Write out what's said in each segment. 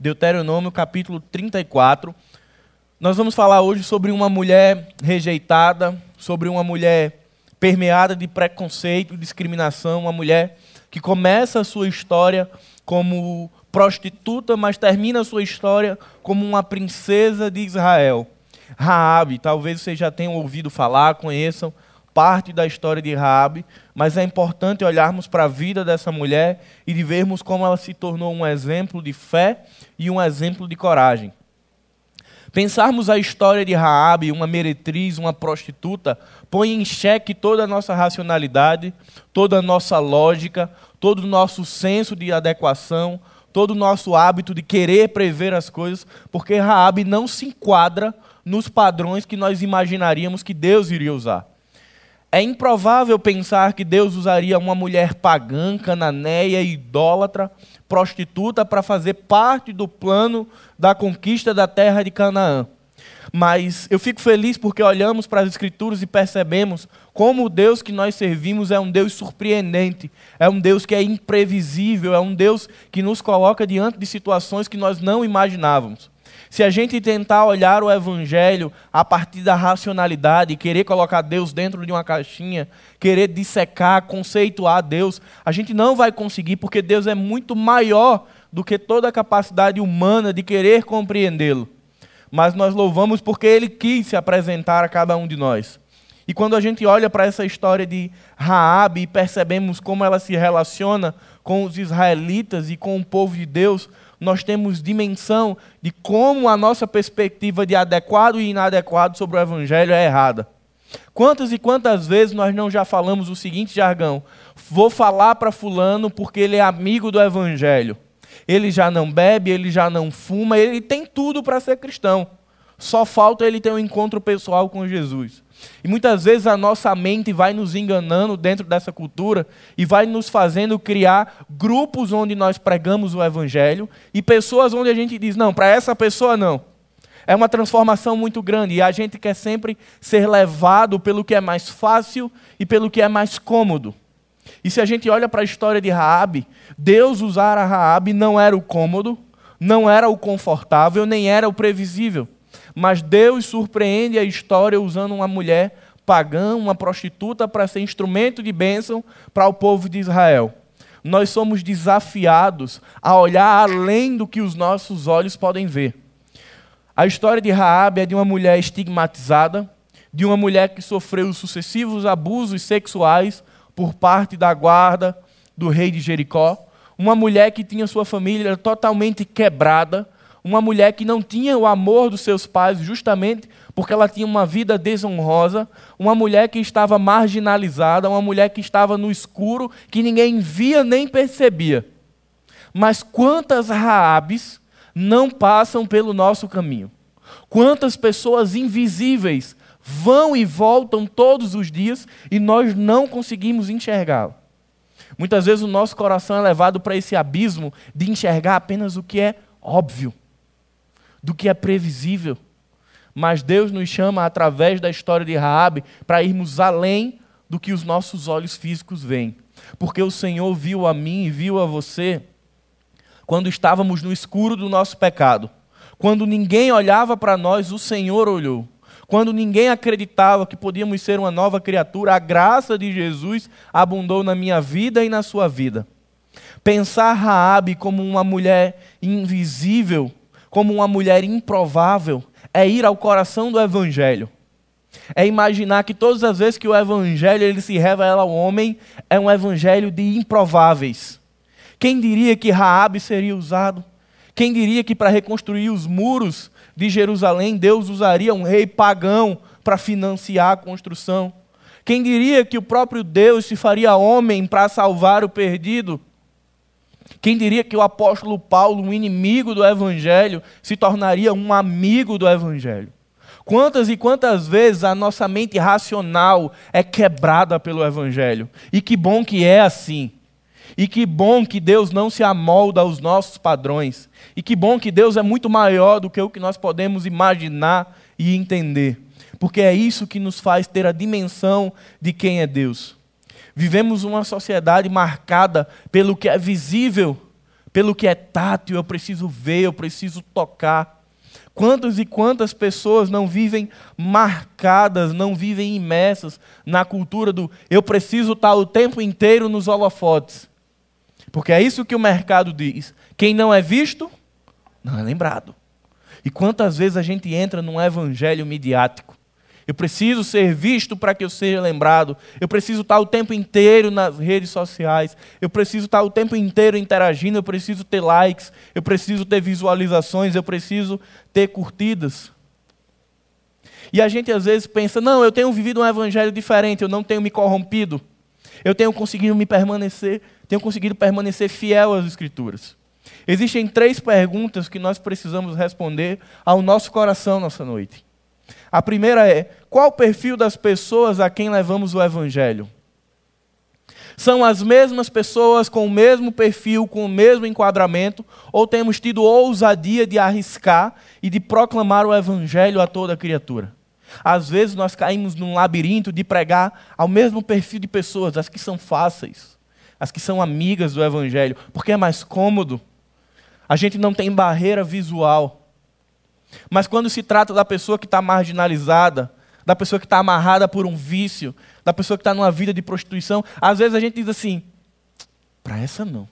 Deuteronômio capítulo 34. Nós vamos falar hoje sobre uma mulher rejeitada, sobre uma mulher permeada de preconceito discriminação, uma mulher que começa a sua história como prostituta, mas termina a sua história como uma princesa de Israel. Raabe, talvez vocês já tenham ouvido falar, conheçam parte da história de Raabe, mas é importante olharmos para a vida dessa mulher e de vermos como ela se tornou um exemplo de fé e um exemplo de coragem. Pensarmos a história de Raabe, uma meretriz, uma prostituta, põe em xeque toda a nossa racionalidade, toda a nossa lógica, todo o nosso senso de adequação, todo o nosso hábito de querer prever as coisas, porque Raabe não se enquadra nos padrões que nós imaginaríamos que Deus iria usar. É improvável pensar que Deus usaria uma mulher pagã, cananeia, idólatra, prostituta para fazer parte do plano da conquista da terra de Canaã. Mas eu fico feliz porque olhamos para as Escrituras e percebemos como o Deus que nós servimos é um Deus surpreendente, é um Deus que é imprevisível, é um Deus que nos coloca diante de situações que nós não imaginávamos. Se a gente tentar olhar o Evangelho a partir da racionalidade, querer colocar Deus dentro de uma caixinha, querer dissecar, conceituar Deus, a gente não vai conseguir, porque Deus é muito maior do que toda a capacidade humana de querer compreendê-lo. Mas nós louvamos porque Ele quis se apresentar a cada um de nós. E quando a gente olha para essa história de Raabe e percebemos como ela se relaciona com os israelitas e com o povo de Deus, nós temos dimensão de como a nossa perspectiva de adequado e inadequado sobre o Evangelho é errada. Quantas e quantas vezes nós não já falamos o seguinte jargão: vou falar para Fulano porque ele é amigo do Evangelho. Ele já não bebe, ele já não fuma, ele tem tudo para ser cristão. Só falta ele ter um encontro pessoal com Jesus. E muitas vezes a nossa mente vai nos enganando dentro dessa cultura e vai nos fazendo criar grupos onde nós pregamos o evangelho e pessoas onde a gente diz: não, para essa pessoa não. É uma transformação muito grande e a gente quer sempre ser levado pelo que é mais fácil e pelo que é mais cômodo. E se a gente olha para a história de Raabe, Deus usar a Raabe não era o cômodo, não era o confortável, nem era o previsível. Mas Deus surpreende a história usando uma mulher pagã, uma prostituta, para ser instrumento de bênção para o povo de Israel. Nós somos desafiados a olhar além do que os nossos olhos podem ver. A história de Raabe é de uma mulher estigmatizada, de uma mulher que sofreu sucessivos abusos sexuais por parte da guarda do rei de Jericó, uma mulher que tinha sua família totalmente quebrada, uma mulher que não tinha o amor dos seus pais, justamente porque ela tinha uma vida desonrosa, uma mulher que estava marginalizada, uma mulher que estava no escuro, que ninguém via nem percebia. Mas quantas Raabes não passam pelo nosso caminho? Quantas pessoas invisíveis vão e voltam todos os dias e nós não conseguimos enxergá-la? Muitas vezes o nosso coração é levado para esse abismo de enxergar apenas o que é óbvio do que é previsível. Mas Deus nos chama através da história de Raabe para irmos além do que os nossos olhos físicos veem. Porque o Senhor viu a mim e viu a você quando estávamos no escuro do nosso pecado. Quando ninguém olhava para nós, o Senhor olhou. Quando ninguém acreditava que podíamos ser uma nova criatura, a graça de Jesus abundou na minha vida e na sua vida. Pensar Raabe como uma mulher invisível como uma mulher improvável é ir ao coração do evangelho. É imaginar que todas as vezes que o evangelho ele se revela ao homem, é um evangelho de improváveis. Quem diria que Raabe seria usado? Quem diria que para reconstruir os muros de Jerusalém, Deus usaria um rei pagão para financiar a construção? Quem diria que o próprio Deus se faria homem para salvar o perdido? Quem diria que o apóstolo Paulo, um inimigo do evangelho, se tornaria um amigo do evangelho? Quantas e quantas vezes a nossa mente racional é quebrada pelo evangelho? E que bom que é assim. E que bom que Deus não se amolda aos nossos padrões. E que bom que Deus é muito maior do que o que nós podemos imaginar e entender. Porque é isso que nos faz ter a dimensão de quem é Deus. Vivemos uma sociedade marcada pelo que é visível, pelo que é tátil, eu preciso ver, eu preciso tocar. Quantas e quantas pessoas não vivem marcadas, não vivem imersas na cultura do eu preciso estar o tempo inteiro nos holofotes? Porque é isso que o mercado diz. Quem não é visto, não é lembrado. E quantas vezes a gente entra num evangelho midiático? Eu preciso ser visto para que eu seja lembrado. Eu preciso estar o tempo inteiro nas redes sociais. Eu preciso estar o tempo inteiro interagindo. Eu preciso ter likes. Eu preciso ter visualizações. Eu preciso ter curtidas. E a gente às vezes pensa: não, eu tenho vivido um evangelho diferente. Eu não tenho me corrompido. Eu tenho conseguido me permanecer, tenho conseguido permanecer fiel às Escrituras. Existem três perguntas que nós precisamos responder ao nosso coração nessa noite. A primeira é: qual o perfil das pessoas a quem levamos o Evangelho? São as mesmas pessoas com o mesmo perfil, com o mesmo enquadramento, ou temos tido ousadia de arriscar e de proclamar o Evangelho a toda criatura? Às vezes nós caímos num labirinto de pregar ao mesmo perfil de pessoas, as que são fáceis, as que são amigas do Evangelho, porque é mais cômodo. A gente não tem barreira visual. Mas quando se trata da pessoa que está marginalizada, da pessoa que está amarrada por um vício, da pessoa que está numa vida de prostituição, às vezes a gente diz assim: para essa não.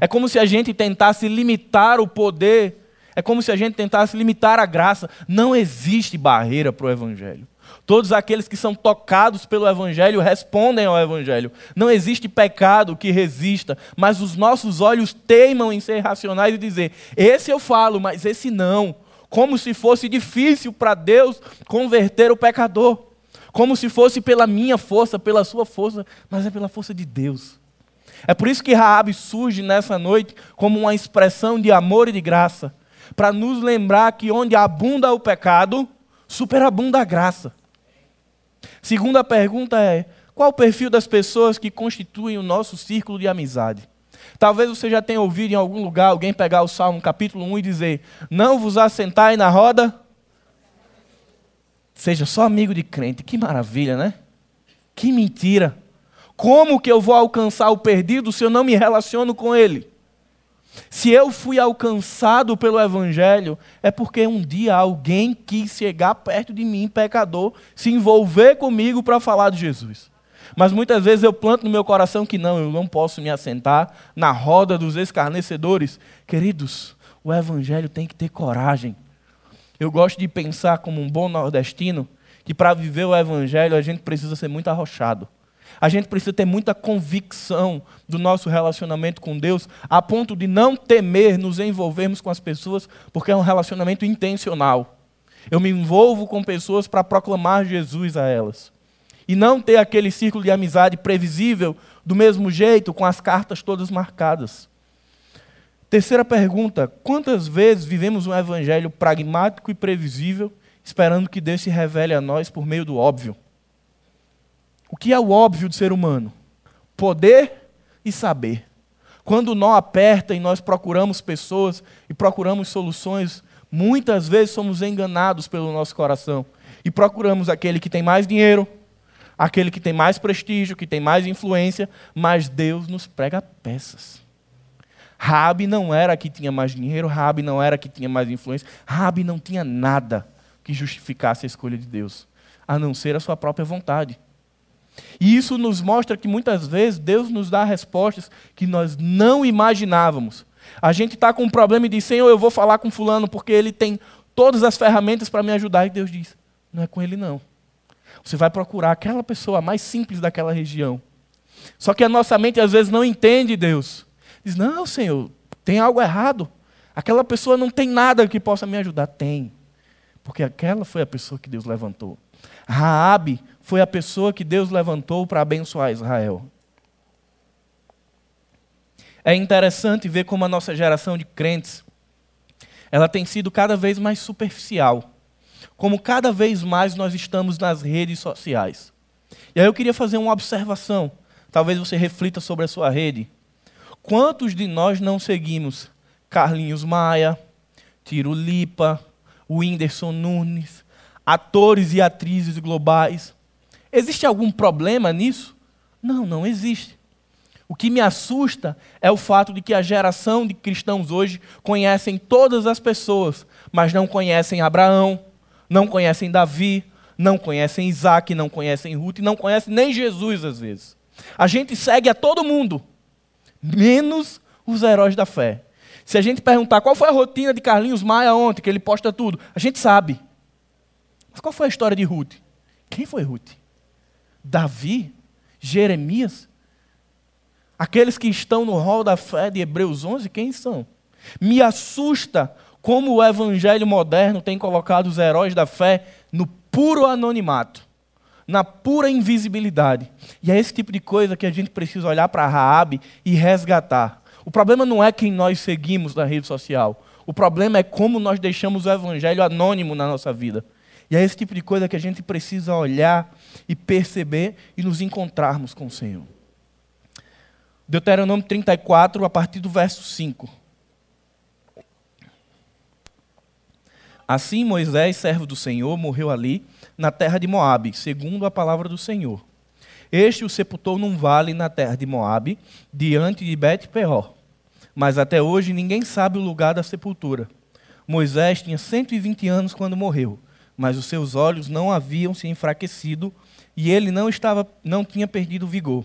É como se a gente tentasse limitar o poder, é como se a gente tentasse limitar a graça. Não existe barreira para o Evangelho. Todos aqueles que são tocados pelo Evangelho respondem ao Evangelho. Não existe pecado que resista, mas os nossos olhos teimam em ser racionais e dizer: esse eu falo, mas esse não como se fosse difícil para Deus converter o pecador, como se fosse pela minha força, pela sua força, mas é pela força de Deus. É por isso que Raabe surge nessa noite como uma expressão de amor e de graça, para nos lembrar que onde abunda o pecado, superabunda a graça. Segunda pergunta é: qual o perfil das pessoas que constituem o nosso círculo de amizade? Talvez você já tenha ouvido em algum lugar alguém pegar o Salmo capítulo 1 e dizer: Não vos assentai na roda. Seja só amigo de crente. Que maravilha, né? Que mentira. Como que eu vou alcançar o perdido se eu não me relaciono com ele? Se eu fui alcançado pelo Evangelho, é porque um dia alguém quis chegar perto de mim, pecador, se envolver comigo para falar de Jesus. Mas muitas vezes eu planto no meu coração que não, eu não posso me assentar na roda dos escarnecedores. Queridos, o evangelho tem que ter coragem. Eu gosto de pensar como um bom nordestino que para viver o evangelho a gente precisa ser muito arrochado. A gente precisa ter muita convicção do nosso relacionamento com Deus, a ponto de não temer nos envolvermos com as pessoas, porque é um relacionamento intencional. Eu me envolvo com pessoas para proclamar Jesus a elas e não ter aquele círculo de amizade previsível do mesmo jeito, com as cartas todas marcadas. Terceira pergunta: quantas vezes vivemos um evangelho pragmático e previsível, esperando que Deus se revele a nós por meio do óbvio? O que é o óbvio do ser humano? Poder e saber. Quando o nó aperta e nós procuramos pessoas e procuramos soluções, muitas vezes somos enganados pelo nosso coração e procuramos aquele que tem mais dinheiro, aquele que tem mais prestígio, que tem mais influência, mas Deus nos prega peças. Rabi não era que tinha mais dinheiro, Rabi não era que tinha mais influência, Rabi não tinha nada que justificasse a escolha de Deus, a não ser a sua própria vontade. E isso nos mostra que muitas vezes Deus nos dá respostas que nós não imaginávamos. A gente está com um problema e diz, Senhor, eu vou falar com fulano porque ele tem todas as ferramentas para me ajudar. E Deus diz, não é com ele não. Você vai procurar aquela pessoa mais simples daquela região. Só que a nossa mente às vezes não entende Deus. Diz: Não, Senhor, tem algo errado. Aquela pessoa não tem nada que possa me ajudar. Tem. Porque aquela foi a pessoa que Deus levantou. Raabe foi a pessoa que Deus levantou para abençoar Israel. É interessante ver como a nossa geração de crentes ela tem sido cada vez mais superficial como cada vez mais nós estamos nas redes sociais. E aí eu queria fazer uma observação. Talvez você reflita sobre a sua rede. Quantos de nós não seguimos Carlinhos Maia, Tiro Lipa, Whindersson Nunes, atores e atrizes globais? Existe algum problema nisso? Não, não existe. O que me assusta é o fato de que a geração de cristãos hoje conhecem todas as pessoas, mas não conhecem Abraão, não conhecem Davi, não conhecem Isaac, não conhecem Ruth, não conhecem nem Jesus às vezes. A gente segue a todo mundo, menos os heróis da fé. Se a gente perguntar qual foi a rotina de Carlinhos Maia ontem, que ele posta tudo, a gente sabe. Mas qual foi a história de Ruth? Quem foi Ruth? Davi? Jeremias? Aqueles que estão no rol da fé de Hebreus 11, quem são? Me assusta como o evangelho moderno tem colocado os heróis da fé no puro anonimato, na pura invisibilidade. E é esse tipo de coisa que a gente precisa olhar para Raabe e resgatar. O problema não é quem nós seguimos na rede social. O problema é como nós deixamos o evangelho anônimo na nossa vida. E é esse tipo de coisa que a gente precisa olhar e perceber e nos encontrarmos com o Senhor. Deuteronômio 34, a partir do verso 5. Assim Moisés, servo do Senhor, morreu ali, na terra de Moabe, segundo a palavra do Senhor. Este o sepultou num vale na terra de Moabe, diante de Bet-peor. Mas até hoje ninguém sabe o lugar da sepultura. Moisés tinha 120 anos quando morreu, mas os seus olhos não haviam se enfraquecido e ele não estava não tinha perdido vigor.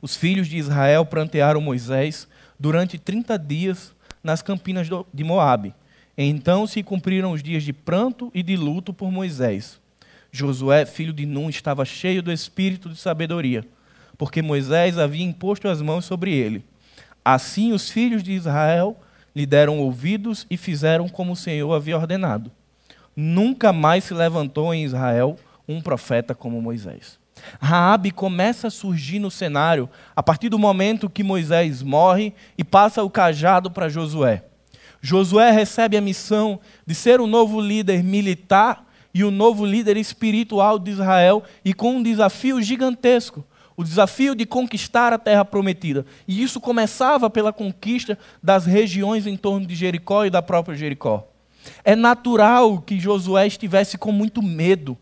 Os filhos de Israel prantearam Moisés durante 30 dias nas campinas de Moabe. Então se cumpriram os dias de pranto e de luto por Moisés. Josué, filho de Num, estava cheio do espírito de sabedoria, porque Moisés havia imposto as mãos sobre ele. Assim os filhos de Israel lhe deram ouvidos e fizeram como o Senhor havia ordenado. Nunca mais se levantou em Israel um profeta como Moisés. Raabe começa a surgir no cenário a partir do momento que Moisés morre e passa o cajado para Josué. Josué recebe a missão de ser o novo líder militar e o novo líder espiritual de Israel e com um desafio gigantesco, o desafio de conquistar a terra prometida. E isso começava pela conquista das regiões em torno de Jericó e da própria Jericó. É natural que Josué estivesse com muito medo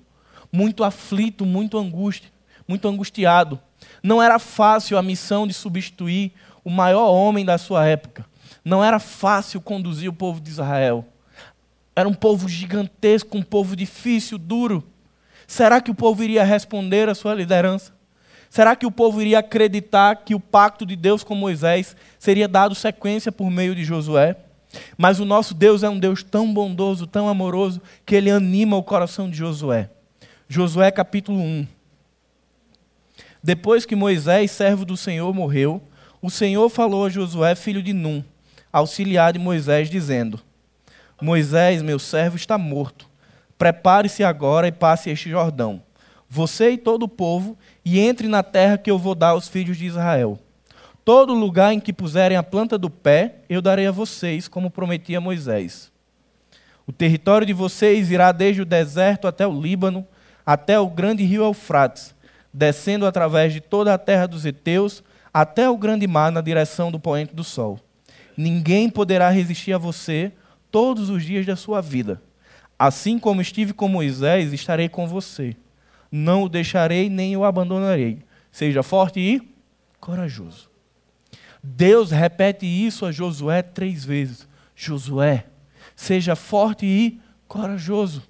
muito aflito, muito angústia, muito angustiado. Não era fácil a missão de substituir o maior homem da sua época. Não era fácil conduzir o povo de Israel. Era um povo gigantesco, um povo difícil, duro. Será que o povo iria responder à sua liderança? Será que o povo iria acreditar que o pacto de Deus com Moisés seria dado sequência por meio de Josué? Mas o nosso Deus é um Deus tão bondoso, tão amoroso, que ele anima o coração de Josué. Josué capítulo 1. Depois que Moisés, servo do Senhor, morreu, o Senhor falou a Josué, filho de Num, auxiliar de Moisés, dizendo: Moisés, meu servo, está morto. Prepare-se agora e passe este Jordão, você e todo o povo, e entre na terra que eu vou dar aos filhos de Israel. Todo lugar em que puserem a planta do pé, eu darei a vocês, como prometi a Moisés. O território de vocês irá desde o deserto até o Líbano, até o grande rio Eufrates, descendo através de toda a terra dos heteus até o grande mar na direção do poente do sol. Ninguém poderá resistir a você todos os dias da sua vida. Assim como estive com Moisés, estarei com você. Não o deixarei nem o abandonarei. Seja forte e corajoso. Deus repete isso a Josué três vezes. Josué, seja forte e corajoso.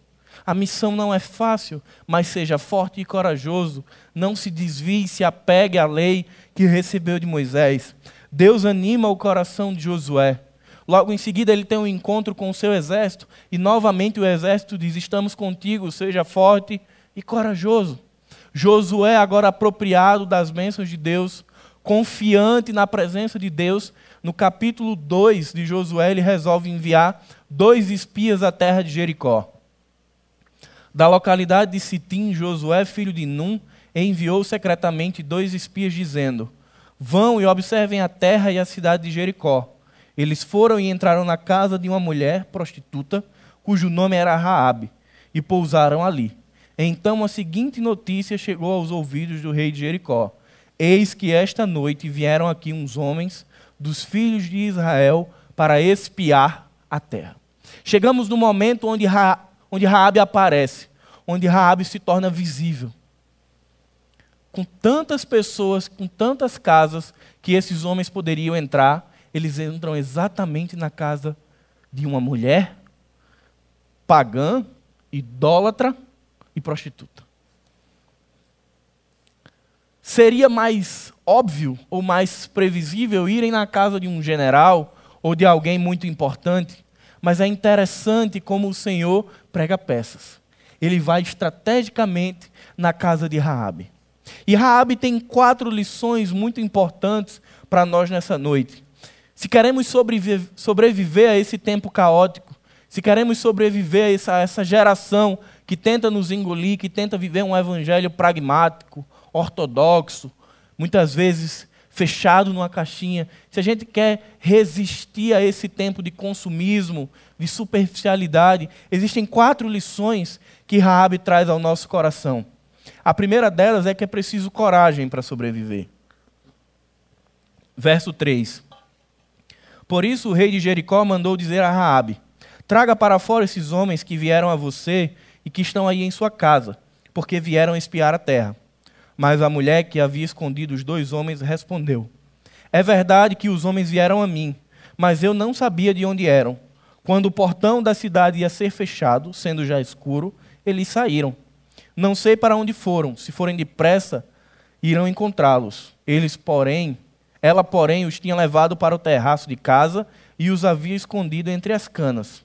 A missão não é fácil, mas seja forte e corajoso. Não se desvie, se apegue à lei que recebeu de Moisés. Deus anima o coração de Josué. Logo em seguida, ele tem um encontro com o seu exército, e novamente o exército diz: Estamos contigo, seja forte e corajoso. Josué, agora apropriado das bênçãos de Deus, confiante na presença de Deus, no capítulo 2 de Josué, ele resolve enviar dois espias à terra de Jericó. Da localidade de Sitim, Josué, filho de Num, enviou secretamente dois espias, dizendo: Vão e observem a terra e a cidade de Jericó. Eles foram e entraram na casa de uma mulher prostituta, cujo nome era Raabe, e pousaram ali. Então a seguinte notícia chegou aos ouvidos do rei de Jericó: Eis que esta noite vieram aqui uns homens dos filhos de Israel para espiar a terra. Chegamos no momento onde Ra onde Raabe aparece, onde Raabe se torna visível. Com tantas pessoas, com tantas casas que esses homens poderiam entrar, eles entram exatamente na casa de uma mulher pagã, idólatra e prostituta. Seria mais óbvio ou mais previsível irem na casa de um general ou de alguém muito importante, mas é interessante como o Senhor prega peças. Ele vai estrategicamente na casa de Raabe. E Raabe tem quatro lições muito importantes para nós nessa noite. Se queremos sobreviver, a esse tempo caótico, se queremos sobreviver a essa, a essa geração que tenta nos engolir, que tenta viver um evangelho pragmático, ortodoxo, muitas vezes fechado numa caixinha, se a gente quer resistir a esse tempo de consumismo, de superficialidade, existem quatro lições que Raabe traz ao nosso coração. A primeira delas é que é preciso coragem para sobreviver. Verso 3. Por isso o rei de Jericó mandou dizer a Raabe: Traga para fora esses homens que vieram a você e que estão aí em sua casa, porque vieram espiar a terra. Mas a mulher que havia escondido os dois homens respondeu: É verdade que os homens vieram a mim, mas eu não sabia de onde eram. Quando o portão da cidade ia ser fechado, sendo já escuro, eles saíram. Não sei para onde foram. Se forem depressa, irão encontrá-los. Eles, porém, ela, porém, os tinha levado para o terraço de casa e os havia escondido entre as canas.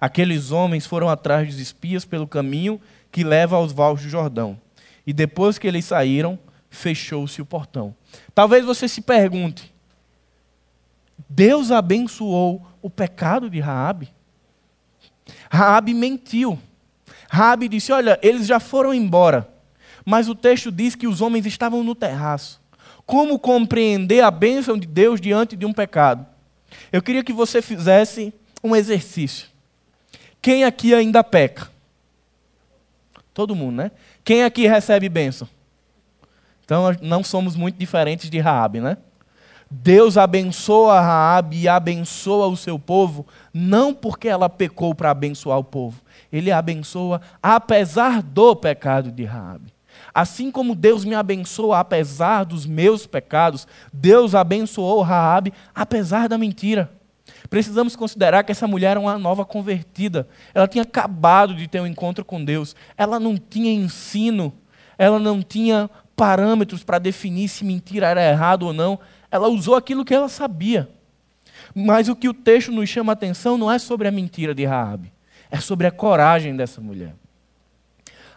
Aqueles homens foram atrás dos espias pelo caminho que leva aos vales do Jordão. E depois que eles saíram, fechou-se o portão. Talvez você se pergunte: Deus abençoou o pecado de Raabe? Raabe mentiu. Raabe disse: Olha, eles já foram embora. Mas o texto diz que os homens estavam no terraço. Como compreender a bênção de Deus diante de um pecado? Eu queria que você fizesse um exercício. Quem aqui ainda peca? Todo mundo, né? Quem aqui recebe bênção? Então não somos muito diferentes de Raabe, né? Deus abençoa Raabe e abençoa o seu povo, não porque ela pecou para abençoar o povo, ele abençoa apesar do pecado de Raabe. Assim como Deus me abençoa apesar dos meus pecados, Deus abençoou Raabe apesar da mentira. Precisamos considerar que essa mulher era uma nova convertida. Ela tinha acabado de ter um encontro com Deus. Ela não tinha ensino, ela não tinha parâmetros para definir se mentira era errado ou não. Ela usou aquilo que ela sabia. Mas o que o texto nos chama a atenção não é sobre a mentira de Raabe é sobre a coragem dessa mulher.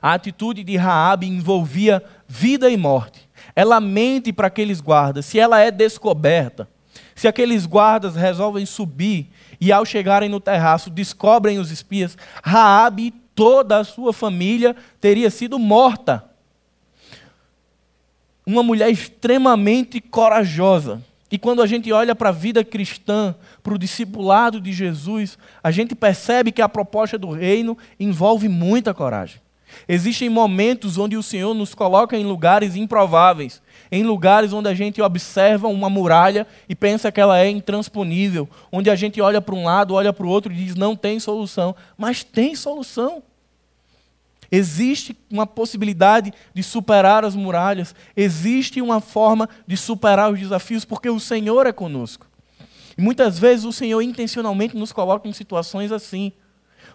A atitude de Raabe envolvia vida e morte. Ela mente para aqueles guardas. Se ela é descoberta, se aqueles guardas resolvem subir e ao chegarem no terraço descobrem os espias, Raabe e toda a sua família teria sido morta. Uma mulher extremamente corajosa. E quando a gente olha para a vida cristã, para o discipulado de Jesus, a gente percebe que a proposta do reino envolve muita coragem. Existem momentos onde o Senhor nos coloca em lugares improváveis, em lugares onde a gente observa uma muralha e pensa que ela é intransponível, onde a gente olha para um lado, olha para o outro e diz não tem solução, mas tem solução. Existe uma possibilidade de superar as muralhas, existe uma forma de superar os desafios, porque o Senhor é conosco. E muitas vezes o Senhor intencionalmente nos coloca em situações assim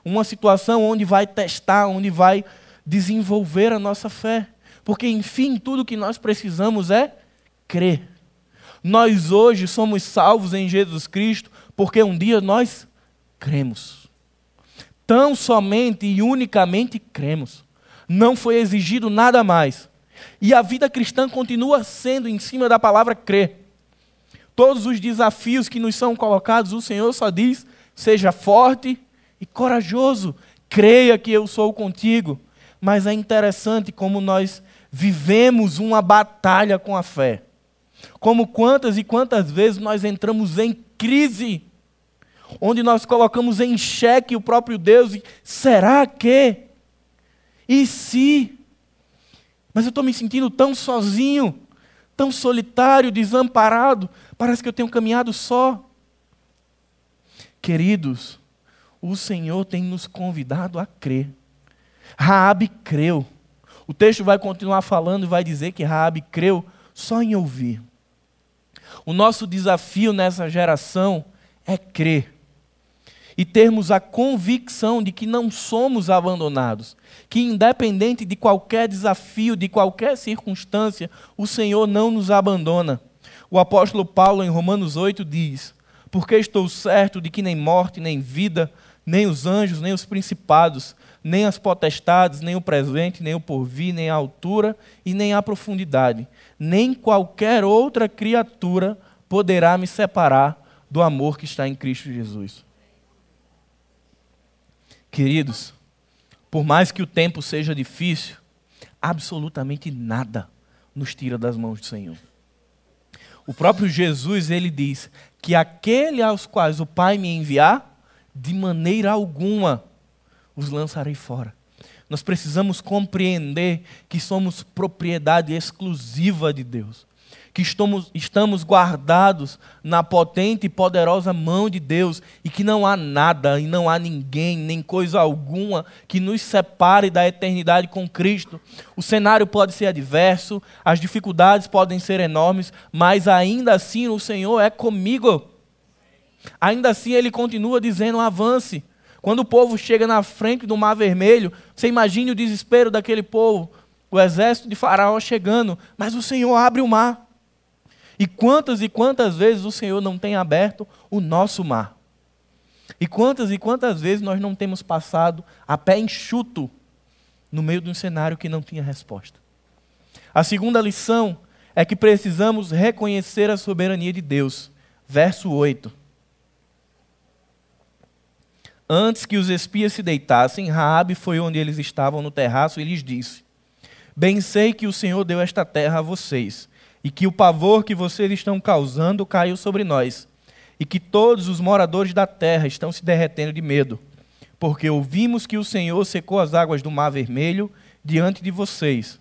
uma situação onde vai testar, onde vai desenvolver a nossa fé. Porque, enfim, tudo que nós precisamos é crer. Nós hoje somos salvos em Jesus Cristo porque um dia nós cremos tão somente e unicamente cremos. Não foi exigido nada mais. E a vida cristã continua sendo em cima da palavra crer. Todos os desafios que nos são colocados, o Senhor só diz: seja forte e corajoso, creia que eu sou contigo. Mas é interessante como nós vivemos uma batalha com a fé. Como quantas e quantas vezes nós entramos em crise onde nós colocamos em xeque o próprio Deus e será que? E se? Mas eu estou me sentindo tão sozinho, tão solitário, desamparado, parece que eu tenho caminhado só. Queridos, o Senhor tem nos convidado a crer. Raabe creu. O texto vai continuar falando e vai dizer que Raabe creu só em ouvir. O nosso desafio nessa geração é crer e termos a convicção de que não somos abandonados, que independente de qualquer desafio, de qualquer circunstância, o Senhor não nos abandona. O apóstolo Paulo, em Romanos 8, diz: Porque estou certo de que nem morte, nem vida, nem os anjos, nem os principados, nem as potestades, nem o presente, nem o porvir, nem a altura e nem a profundidade, nem qualquer outra criatura poderá me separar do amor que está em Cristo Jesus. Queridos, por mais que o tempo seja difícil, absolutamente nada nos tira das mãos do Senhor. O próprio Jesus, ele diz que aquele aos quais o Pai me enviar, de maneira alguma os lançarei fora. Nós precisamos compreender que somos propriedade exclusiva de Deus que estamos, estamos guardados na potente e poderosa mão de Deus e que não há nada e não há ninguém, nem coisa alguma que nos separe da eternidade com Cristo. O cenário pode ser adverso, as dificuldades podem ser enormes, mas ainda assim o Senhor é comigo. Ainda assim ele continua dizendo: avance. Quando o povo chega na frente do Mar Vermelho, você imagine o desespero daquele povo, o exército de Faraó chegando, mas o Senhor abre o mar. E quantas e quantas vezes o Senhor não tem aberto o nosso mar? E quantas e quantas vezes nós não temos passado a pé enxuto no meio de um cenário que não tinha resposta? A segunda lição é que precisamos reconhecer a soberania de Deus. Verso 8. Antes que os espias se deitassem, Raabe foi onde eles estavam no terraço e lhes disse: Bem sei que o Senhor deu esta terra a vocês e que o pavor que vocês estão causando caiu sobre nós, e que todos os moradores da terra estão se derretendo de medo, porque ouvimos que o Senhor secou as águas do Mar Vermelho diante de vocês.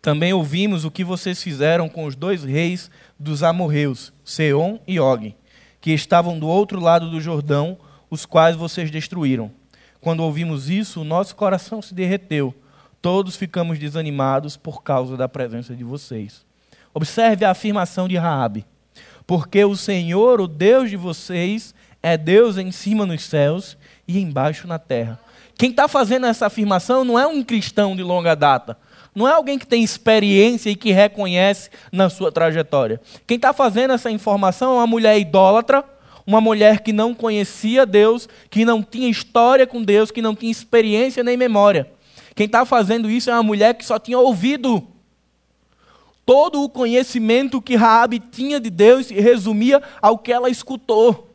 Também ouvimos o que vocês fizeram com os dois reis dos amorreus, Seom e Og, que estavam do outro lado do Jordão, os quais vocês destruíram. Quando ouvimos isso, o nosso coração se derreteu todos ficamos desanimados por causa da presença de vocês. Observe a afirmação de Raabe. Porque o Senhor, o Deus de vocês, é Deus em cima nos céus e embaixo na terra. Quem está fazendo essa afirmação não é um cristão de longa data. Não é alguém que tem experiência e que reconhece na sua trajetória. Quem está fazendo essa informação é uma mulher idólatra, uma mulher que não conhecia Deus, que não tinha história com Deus, que não tinha experiência nem memória. Quem está fazendo isso é uma mulher que só tinha ouvido. Todo o conhecimento que Raabe tinha de Deus se resumia ao que ela escutou.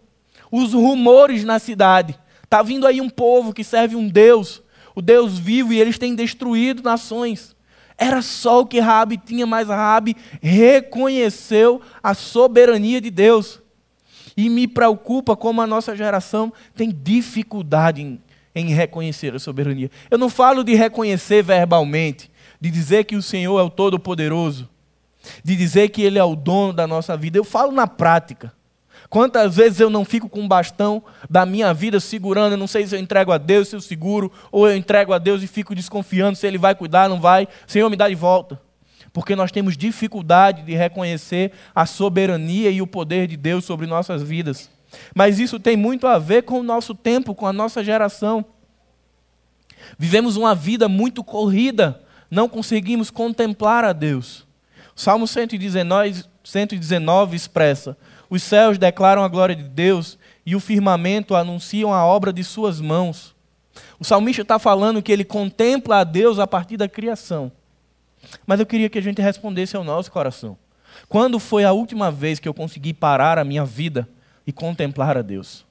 Os rumores na cidade. Está vindo aí um povo que serve um Deus, o Deus vivo, e eles têm destruído nações. Era só o que Raabe tinha, mas Raabe reconheceu a soberania de Deus. E me preocupa como a nossa geração tem dificuldade em em reconhecer a soberania. Eu não falo de reconhecer verbalmente, de dizer que o Senhor é o Todo-Poderoso, de dizer que Ele é o dono da nossa vida. Eu falo na prática. Quantas vezes eu não fico com o bastão da minha vida segurando, eu não sei se eu entrego a Deus, se eu seguro, ou eu entrego a Deus e fico desconfiando se Ele vai cuidar, não vai. Senhor, me dá de volta. Porque nós temos dificuldade de reconhecer a soberania e o poder de Deus sobre nossas vidas. Mas isso tem muito a ver com o nosso tempo, com a nossa geração. Vivemos uma vida muito corrida, não conseguimos contemplar a Deus. O Salmo 119, 119 expressa: Os céus declaram a glória de Deus e o firmamento anunciam a obra de suas mãos. O salmista está falando que ele contempla a Deus a partir da criação. Mas eu queria que a gente respondesse ao nosso coração. Quando foi a última vez que eu consegui parar a minha vida e contemplar a Deus.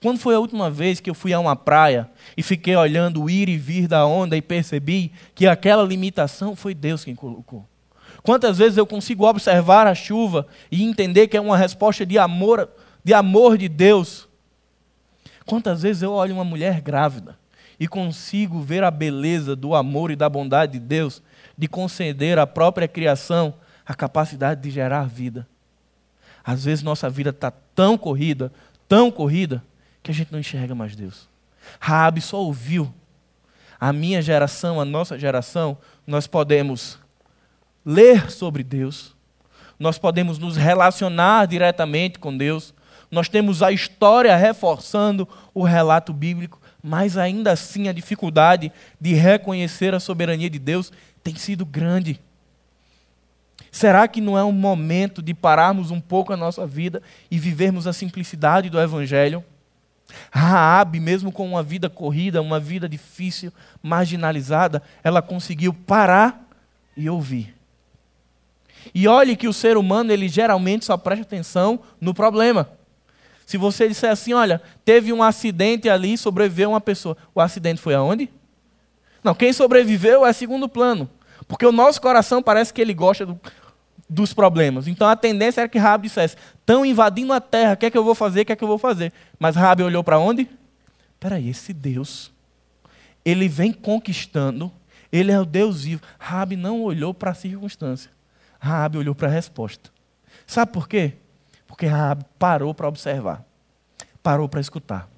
Quando foi a última vez que eu fui a uma praia e fiquei olhando o ir e vir da onda e percebi que aquela limitação foi Deus quem colocou? Quantas vezes eu consigo observar a chuva e entender que é uma resposta de amor, de amor de Deus? Quantas vezes eu olho uma mulher grávida e consigo ver a beleza do amor e da bondade de Deus de conceder à própria criação a capacidade de gerar vida? Às vezes nossa vida está tão corrida, tão corrida, que a gente não enxerga mais Deus. Raabe só ouviu. a minha geração, a nossa geração, nós podemos ler sobre Deus, nós podemos nos relacionar diretamente com Deus, nós temos a história reforçando o relato bíblico, mas ainda assim a dificuldade de reconhecer a soberania de Deus tem sido grande. Será que não é um momento de pararmos um pouco a nossa vida e vivermos a simplicidade do Evangelho? Raabe, mesmo com uma vida corrida, uma vida difícil, marginalizada, ela conseguiu parar e ouvir. E olhe que o ser humano, ele geralmente só presta atenção no problema. Se você disser assim, olha, teve um acidente ali, sobreviveu uma pessoa. O acidente foi aonde? Não, quem sobreviveu é segundo plano. Porque o nosso coração parece que ele gosta do, dos problemas. Então a tendência era que Rabi dissesse: estão invadindo a terra, o que é que eu vou fazer, o que é que eu vou fazer? Mas Rabi olhou para onde? Peraí, esse Deus, ele vem conquistando, ele é o Deus vivo. Rabi não olhou para a circunstância, Rabi olhou para a resposta. Sabe por quê? Porque Rabi parou para observar, parou para escutar.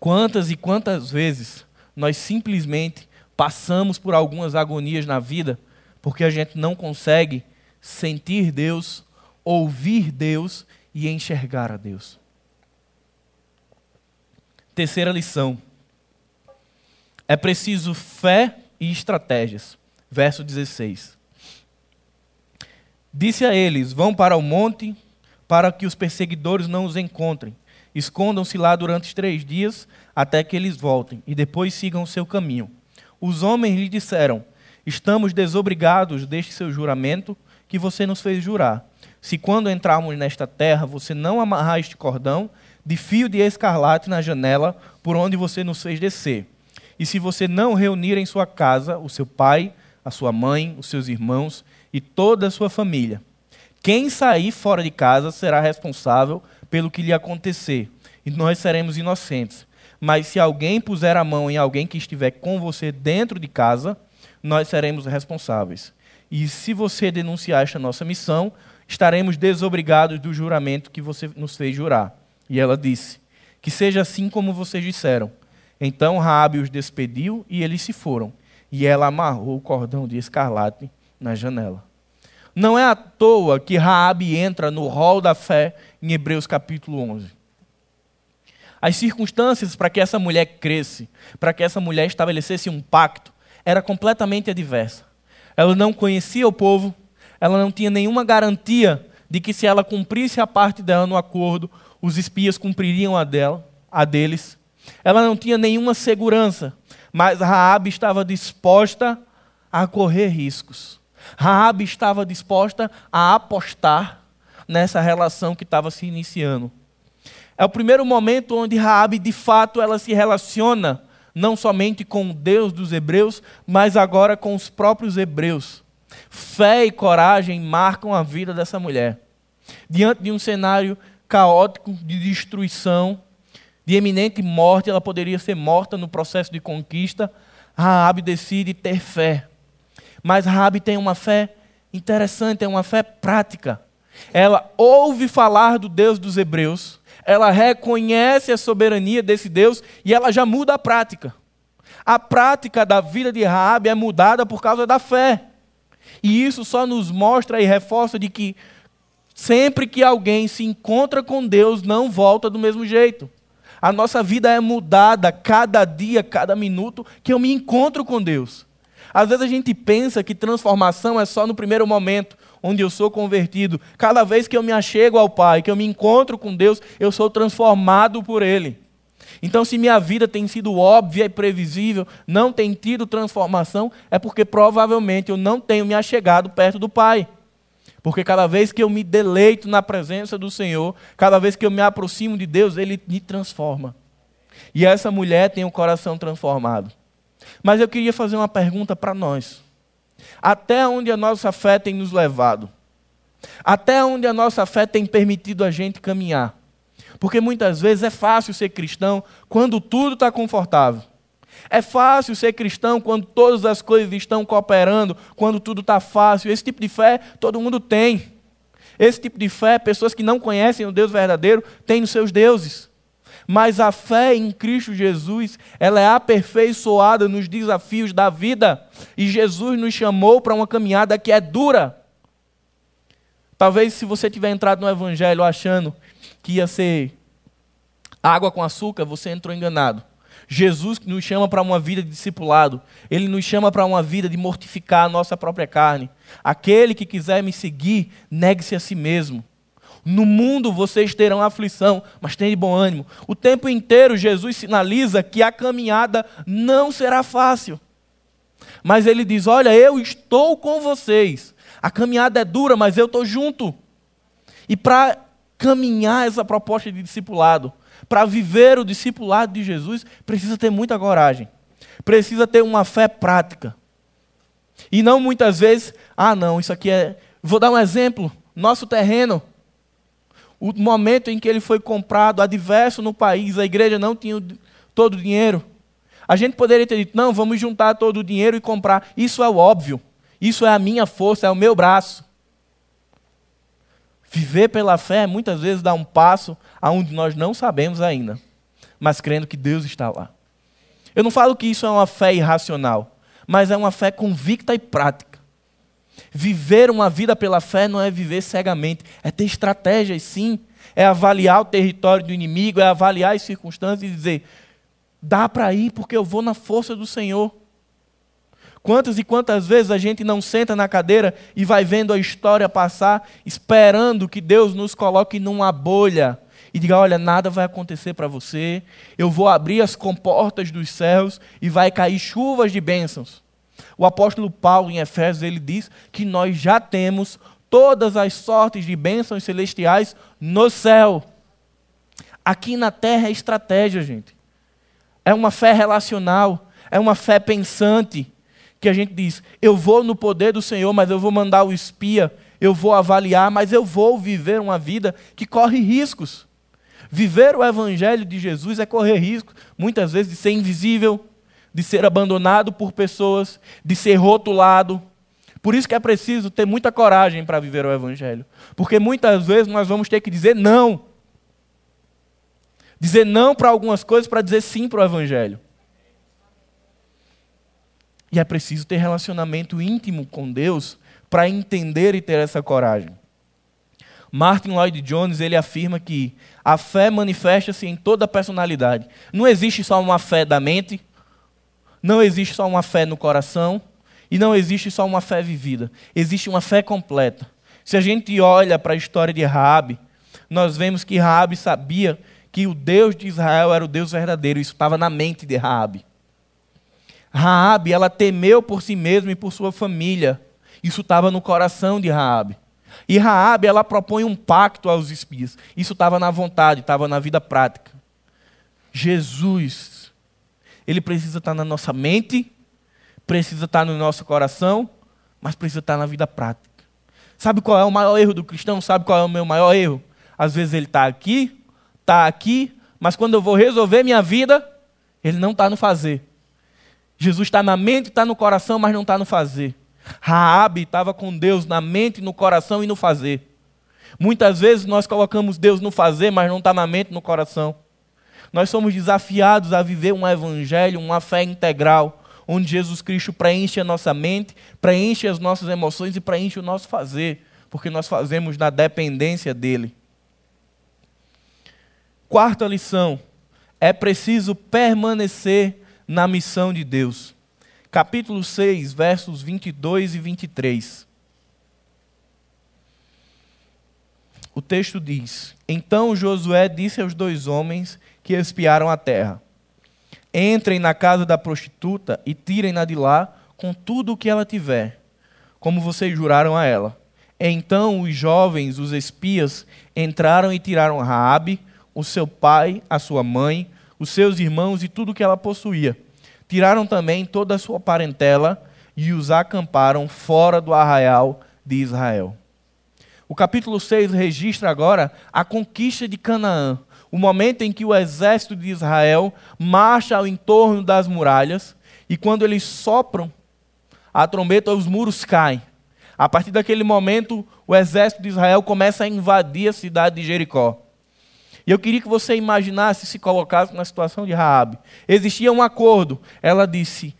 Quantas e quantas vezes nós simplesmente passamos por algumas agonias na vida porque a gente não consegue sentir Deus, ouvir Deus e enxergar a Deus. Terceira lição. É preciso fé e estratégias. Verso 16. Disse a eles: Vão para o monte, para que os perseguidores não os encontrem. Escondam-se lá durante três dias, até que eles voltem, e depois sigam o seu caminho. Os homens lhe disseram: Estamos desobrigados deste seu juramento que você nos fez jurar. Se quando entrarmos nesta terra você não amarrar este cordão de fio de escarlate na janela por onde você nos fez descer, e se você não reunir em sua casa o seu pai, a sua mãe, os seus irmãos e toda a sua família, quem sair fora de casa será responsável pelo que lhe acontecer, e nós seremos inocentes. Mas se alguém puser a mão em alguém que estiver com você dentro de casa, nós seremos responsáveis. E se você denunciar esta nossa missão, estaremos desobrigados do juramento que você nos fez jurar. E ela disse: Que seja assim como vocês disseram. Então Raabe os despediu e eles se foram. E ela amarrou o cordão de escarlate na janela. Não é à toa que Raabe entra no rol da fé em Hebreus capítulo 11. As circunstâncias para que essa mulher cresce, para que essa mulher estabelecesse um pacto, era completamente adversa. Ela não conhecia o povo, ela não tinha nenhuma garantia de que se ela cumprisse a parte dela no acordo, os espias cumpririam a dela, a deles. Ela não tinha nenhuma segurança, mas Raabe estava disposta a correr riscos. Raabe estava disposta a apostar nessa relação que estava se iniciando. É o primeiro momento onde Raabe, de fato, ela se relaciona não somente com o Deus dos hebreus, mas agora com os próprios hebreus. Fé e coragem marcam a vida dessa mulher. Diante de um cenário caótico de destruição, de eminente morte, ela poderia ser morta no processo de conquista. Raabe decide ter fé. Mas Raabe tem uma fé interessante, é uma fé prática. Ela ouve falar do Deus dos hebreus, ela reconhece a soberania desse Deus e ela já muda a prática. A prática da vida de Raabe é mudada por causa da fé. E isso só nos mostra e reforça de que sempre que alguém se encontra com Deus, não volta do mesmo jeito. A nossa vida é mudada cada dia, cada minuto que eu me encontro com Deus. Às vezes a gente pensa que transformação é só no primeiro momento, onde eu sou convertido. Cada vez que eu me achego ao Pai, que eu me encontro com Deus, eu sou transformado por Ele. Então, se minha vida tem sido óbvia e previsível, não tem tido transformação, é porque provavelmente eu não tenho me achegado perto do Pai. Porque cada vez que eu me deleito na presença do Senhor, cada vez que eu me aproximo de Deus, Ele me transforma. E essa mulher tem o coração transformado. Mas eu queria fazer uma pergunta para nós. Até onde a nossa fé tem nos levado? Até onde a nossa fé tem permitido a gente caminhar? Porque muitas vezes é fácil ser cristão quando tudo está confortável. É fácil ser cristão quando todas as coisas estão cooperando, quando tudo está fácil. Esse tipo de fé todo mundo tem. Esse tipo de fé, pessoas que não conhecem o Deus verdadeiro, têm nos seus deuses. Mas a fé em Cristo Jesus, ela é aperfeiçoada nos desafios da vida. E Jesus nos chamou para uma caminhada que é dura. Talvez se você tiver entrado no Evangelho achando que ia ser água com açúcar, você entrou enganado. Jesus nos chama para uma vida de discipulado. Ele nos chama para uma vida de mortificar a nossa própria carne. Aquele que quiser me seguir, negue-se a si mesmo. No mundo vocês terão aflição, mas tenham bom ânimo. O tempo inteiro Jesus sinaliza que a caminhada não será fácil. Mas ele diz: Olha, eu estou com vocês. A caminhada é dura, mas eu estou junto. E para caminhar essa proposta de discipulado, para viver o discipulado de Jesus, precisa ter muita coragem. Precisa ter uma fé prática. E não muitas vezes, ah, não, isso aqui é. Vou dar um exemplo. Nosso terreno o momento em que ele foi comprado, adverso no país, a igreja não tinha todo o dinheiro. A gente poderia ter dito, não, vamos juntar todo o dinheiro e comprar. Isso é o óbvio. Isso é a minha força, é o meu braço. Viver pela fé muitas vezes dá um passo aonde nós não sabemos ainda, mas crendo que Deus está lá. Eu não falo que isso é uma fé irracional, mas é uma fé convicta e prática. Viver uma vida pela fé não é viver cegamente, é ter estratégias, sim. É avaliar o território do inimigo, é avaliar as circunstâncias e dizer: dá para ir porque eu vou na força do Senhor. Quantas e quantas vezes a gente não senta na cadeira e vai vendo a história passar, esperando que Deus nos coloque numa bolha e diga: olha, nada vai acontecer para você, eu vou abrir as comportas dos céus e vai cair chuvas de bênçãos. O apóstolo Paulo, em Efésios, ele diz que nós já temos todas as sortes de bênçãos celestiais no céu. Aqui na terra é estratégia, gente. É uma fé relacional, é uma fé pensante, que a gente diz: eu vou no poder do Senhor, mas eu vou mandar o espia, eu vou avaliar, mas eu vou viver uma vida que corre riscos. Viver o evangelho de Jesus é correr risco, muitas vezes de ser invisível, de ser abandonado por pessoas, de ser rotulado. Por isso que é preciso ter muita coragem para viver o Evangelho. Porque muitas vezes nós vamos ter que dizer não. Dizer não para algumas coisas para dizer sim para o Evangelho. E é preciso ter relacionamento íntimo com Deus para entender e ter essa coragem. Martin Lloyd Jones ele afirma que a fé manifesta-se em toda a personalidade. Não existe só uma fé da mente, não existe só uma fé no coração e não existe só uma fé vivida. Existe uma fé completa. Se a gente olha para a história de Raabe, nós vemos que Raabe sabia que o Deus de Israel era o Deus verdadeiro. Isso estava na mente de Raabe. Raabe, ela temeu por si mesma e por sua família. Isso estava no coração de Raabe. E Raabe, ela propõe um pacto aos espias. Isso estava na vontade, estava na vida prática. Jesus ele precisa estar na nossa mente, precisa estar no nosso coração, mas precisa estar na vida prática. Sabe qual é o maior erro do cristão? Sabe qual é o meu maior erro? Às vezes ele está aqui, está aqui, mas quando eu vou resolver minha vida, ele não está no fazer. Jesus está na mente, está no coração, mas não está no fazer. Raabe estava com Deus na mente, no coração e no fazer. Muitas vezes nós colocamos Deus no fazer, mas não está na mente, no coração. Nós somos desafiados a viver um evangelho, uma fé integral, onde Jesus Cristo preenche a nossa mente, preenche as nossas emoções e preenche o nosso fazer, porque nós fazemos na dependência dele. Quarta lição: é preciso permanecer na missão de Deus. Capítulo 6, versos 22 e 23. O texto diz: Então Josué disse aos dois homens que espiaram a terra: Entrem na casa da prostituta e tirem-na de lá com tudo o que ela tiver, como vocês juraram a ela. Então os jovens, os espias, entraram e tiraram Raabe, o seu pai, a sua mãe, os seus irmãos e tudo o que ela possuía. Tiraram também toda a sua parentela e os acamparam fora do arraial de Israel. O capítulo 6 registra agora a conquista de Canaã, o momento em que o exército de Israel marcha ao entorno das muralhas e quando eles sopram a trombeta, os muros caem. A partir daquele momento, o exército de Israel começa a invadir a cidade de Jericó. E eu queria que você imaginasse, se colocasse na situação de Raabe. Existia um acordo. Ela disse: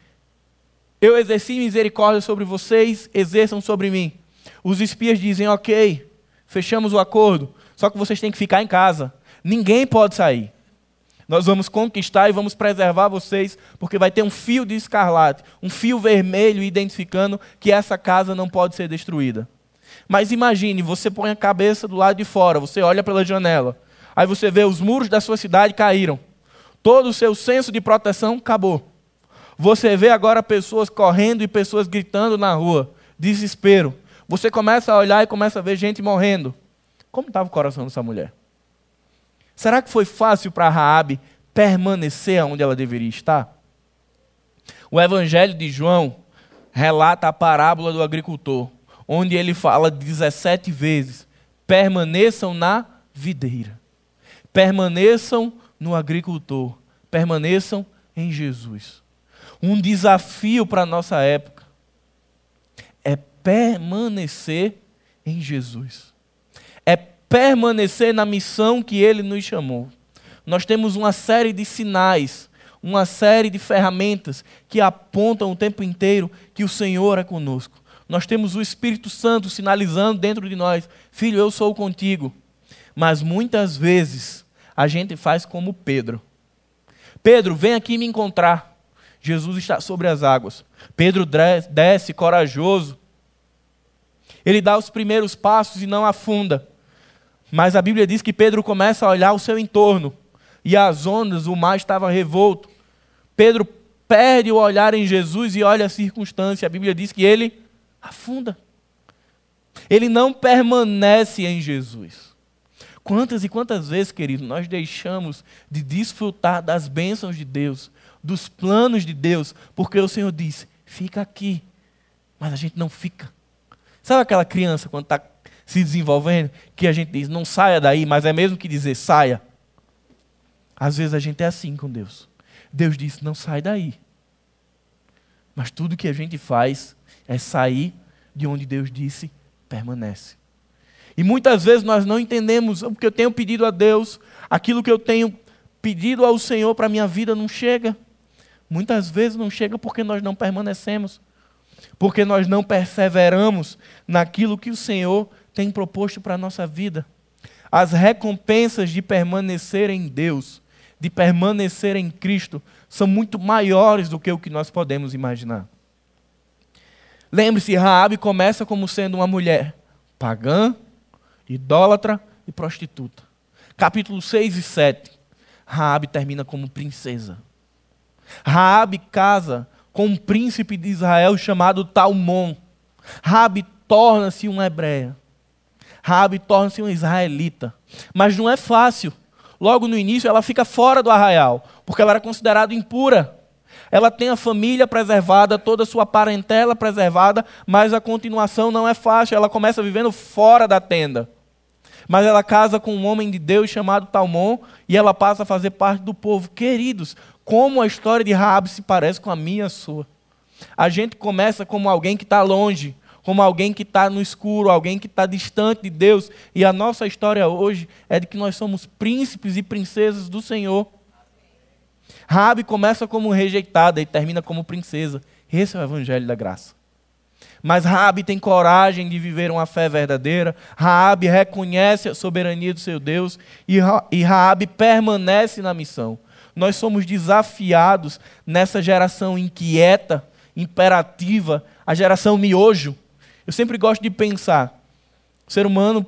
Eu exerci misericórdia sobre vocês, exerçam sobre mim. Os espias dizem: Ok, fechamos o acordo, só que vocês têm que ficar em casa. Ninguém pode sair. Nós vamos conquistar e vamos preservar vocês, porque vai ter um fio de escarlate, um fio vermelho identificando que essa casa não pode ser destruída. Mas imagine, você põe a cabeça do lado de fora, você olha pela janela, aí você vê os muros da sua cidade caíram. Todo o seu senso de proteção acabou. Você vê agora pessoas correndo e pessoas gritando na rua, desespero. Você começa a olhar e começa a ver gente morrendo. Como estava o coração dessa mulher? Será que foi fácil para Raabe permanecer onde ela deveria estar? O Evangelho de João relata a parábola do agricultor, onde ele fala 17 vezes: permaneçam na videira, permaneçam no agricultor, permaneçam em Jesus. Um desafio para a nossa época é permanecer em Jesus. Permanecer na missão que ele nos chamou. Nós temos uma série de sinais, uma série de ferramentas que apontam o tempo inteiro que o Senhor é conosco. Nós temos o Espírito Santo sinalizando dentro de nós: Filho, eu sou contigo. Mas muitas vezes a gente faz como Pedro. Pedro, vem aqui me encontrar. Jesus está sobre as águas. Pedro desce corajoso. Ele dá os primeiros passos e não afunda. Mas a Bíblia diz que Pedro começa a olhar o seu entorno. E as ondas, o mar estava revolto. Pedro perde o olhar em Jesus e olha a circunstância. A Bíblia diz que ele afunda. Ele não permanece em Jesus. Quantas e quantas vezes, querido, nós deixamos de desfrutar das bênçãos de Deus, dos planos de Deus, porque o Senhor disse: fica aqui. Mas a gente não fica. Sabe aquela criança quando está se desenvolvendo, que a gente diz, não saia daí, mas é mesmo que dizer, saia. Às vezes a gente é assim com Deus. Deus disse, não sai daí. Mas tudo que a gente faz é sair de onde Deus disse, permanece. E muitas vezes nós não entendemos o que eu tenho pedido a Deus, aquilo que eu tenho pedido ao Senhor para a minha vida não chega. Muitas vezes não chega porque nós não permanecemos, porque nós não perseveramos naquilo que o Senhor tem proposto para a nossa vida. As recompensas de permanecer em Deus, de permanecer em Cristo, são muito maiores do que o que nós podemos imaginar. Lembre-se, Raabe começa como sendo uma mulher pagã, idólatra e prostituta. Capítulo 6 e 7. Raabe termina como princesa. Raabe casa com um príncipe de Israel chamado Talmon. Raabe torna-se uma hebreia. Rabi torna-se uma israelita. Mas não é fácil. Logo no início, ela fica fora do arraial, porque ela era considerada impura. Ela tem a família preservada, toda a sua parentela preservada, mas a continuação não é fácil. Ela começa vivendo fora da tenda. Mas ela casa com um homem de Deus chamado Talmon e ela passa a fazer parte do povo. Queridos, como a história de Raab se parece com a minha e a sua. A gente começa como alguém que está longe, como alguém que está no escuro, alguém que está distante de Deus. E a nossa história hoje é de que nós somos príncipes e princesas do Senhor. Rabi começa como rejeitada e termina como princesa. Esse é o evangelho da graça. Mas Rabi tem coragem de viver uma fé verdadeira. Rabi reconhece a soberania do seu Deus e Rabi permanece na missão. Nós somos desafiados nessa geração inquieta, imperativa, a geração miojo, eu sempre gosto de pensar. O ser humano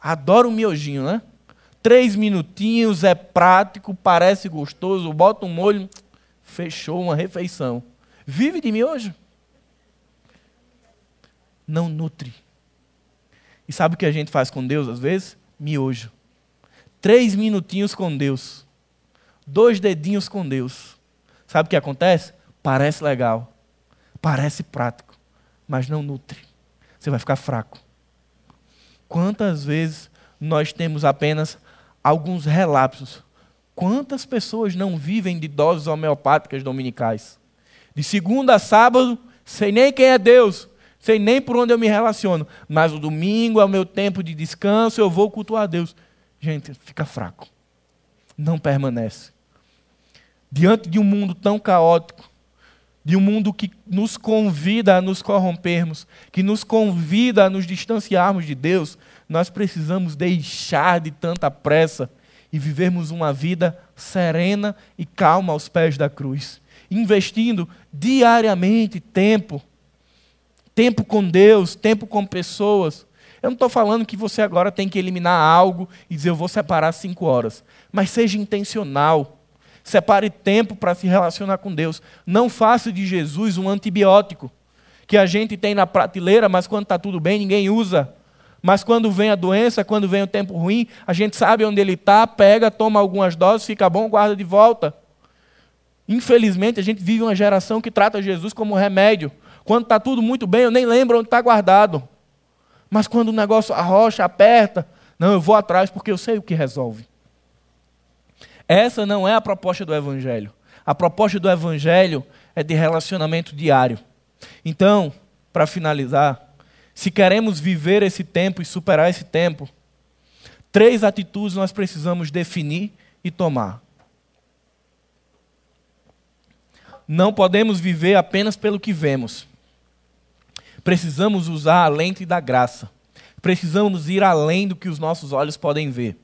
adora o miojinho, né? Três minutinhos, é prático, parece gostoso, bota um molho, fechou uma refeição. Vive de miojo? Não nutre. E sabe o que a gente faz com Deus às vezes? Miojo. Três minutinhos com Deus. Dois dedinhos com Deus. Sabe o que acontece? Parece legal. Parece prático mas não nutre. Você vai ficar fraco. Quantas vezes nós temos apenas alguns relapsos? Quantas pessoas não vivem de doses homeopáticas dominicais? De segunda a sábado, sei nem quem é Deus, sei nem por onde eu me relaciono, mas o domingo é o meu tempo de descanso, eu vou cultuar Deus. gente, fica fraco. Não permanece. Diante de um mundo tão caótico, de um mundo que nos convida a nos corrompermos, que nos convida a nos distanciarmos de Deus, nós precisamos deixar de tanta pressa e vivermos uma vida serena e calma aos pés da cruz, investindo diariamente tempo, tempo com Deus, tempo com pessoas. Eu não estou falando que você agora tem que eliminar algo e dizer eu vou separar cinco horas, mas seja intencional. Separe tempo para se relacionar com Deus. Não faça de Jesus um antibiótico que a gente tem na prateleira, mas quando está tudo bem, ninguém usa. Mas quando vem a doença, quando vem o tempo ruim, a gente sabe onde ele está, pega, toma algumas doses, fica bom, guarda de volta. Infelizmente, a gente vive uma geração que trata Jesus como remédio. Quando está tudo muito bem, eu nem lembro onde está guardado. Mas quando o negócio arrocha, aperta, não, eu vou atrás porque eu sei o que resolve. Essa não é a proposta do Evangelho. A proposta do Evangelho é de relacionamento diário. Então, para finalizar, se queremos viver esse tempo e superar esse tempo, três atitudes nós precisamos definir e tomar. Não podemos viver apenas pelo que vemos. Precisamos usar a lente da graça. Precisamos ir além do que os nossos olhos podem ver.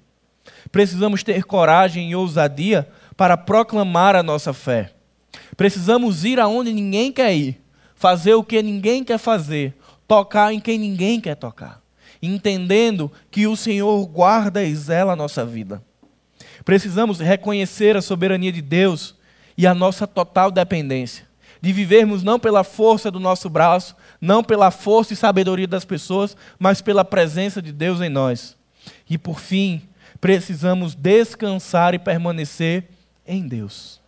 Precisamos ter coragem e ousadia para proclamar a nossa fé. Precisamos ir aonde ninguém quer ir, fazer o que ninguém quer fazer, tocar em quem ninguém quer tocar, entendendo que o Senhor guarda e zela a nossa vida. Precisamos reconhecer a soberania de Deus e a nossa total dependência, de vivermos não pela força do nosso braço, não pela força e sabedoria das pessoas, mas pela presença de Deus em nós. E por fim, precisamos descansar e permanecer em Deus.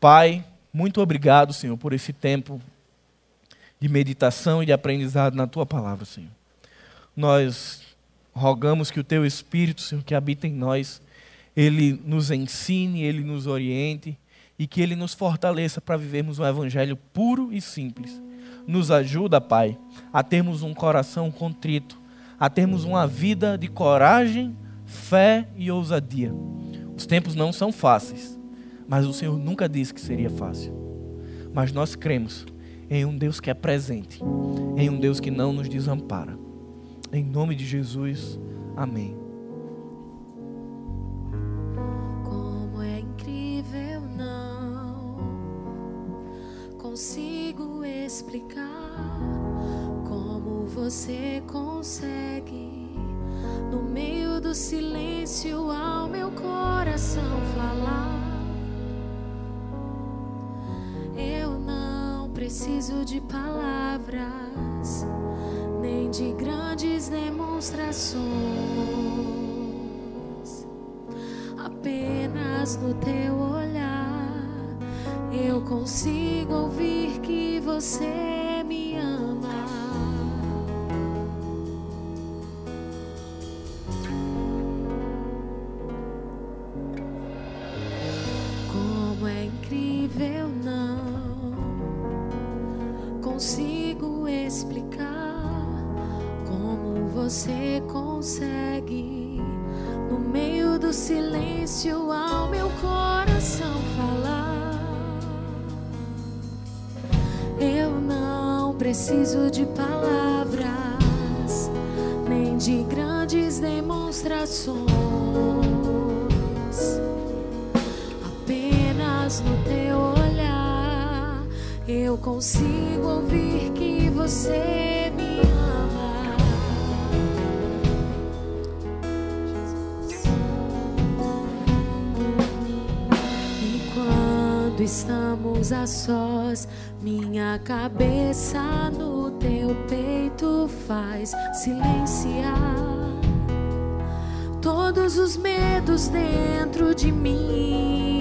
Pai, muito obrigado, Senhor, por esse tempo de meditação e de aprendizado na tua palavra, Senhor. Nós rogamos que o teu Espírito, Senhor, que habita em nós, ele nos ensine, ele nos oriente e que ele nos fortaleça para vivermos um evangelho puro e simples. Nos ajuda, Pai, a termos um coração contrito, a termos uma vida de coragem, fé e ousadia. Os tempos não são fáceis, mas o Senhor nunca disse que seria fácil. Mas nós cremos em um Deus que é presente, em um Deus que não nos desampara. Em nome de Jesus, amém. Como é incrível, não consigo explicar você consegue, no meio do silêncio, ao meu coração falar. preciso de palavras, nem de grandes demonstrações. Apenas no teu olhar eu consigo ouvir que você consegue, no meio do silêncio, ao meu coração falar. Eu não preciso de palavras, nem de grandes demonstrações, apenas no teu olhar eu consigo ouvir que você estamos a sós, minha cabeça no teu peito faz silenciar todos os medos dentro de mim.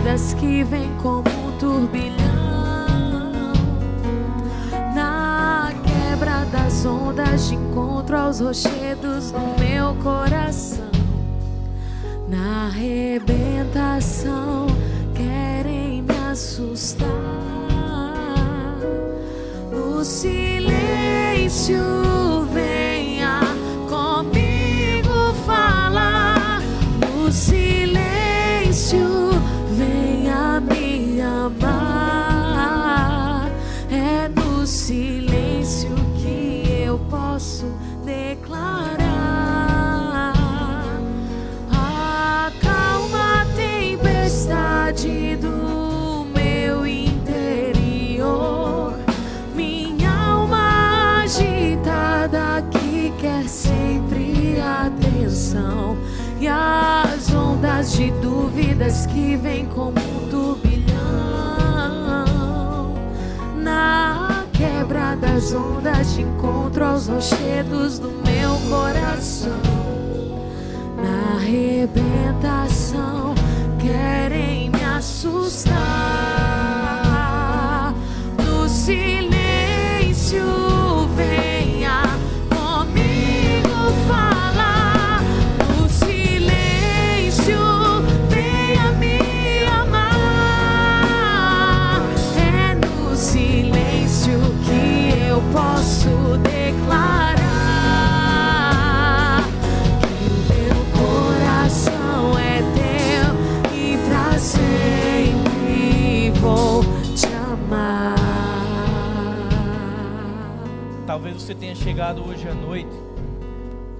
Dúvidas que vem como um turbilhão. Na quebra das ondas de encontro aos rochedos do meu coração. Na arrebentação querem me assustar. No silêncio venha de dúvidas que vêm como um turbilhão. Na quebra das ondas de encontro aos rochedos do meu coração. Na arrebentação querem me assustar. Você tenha chegado hoje à noite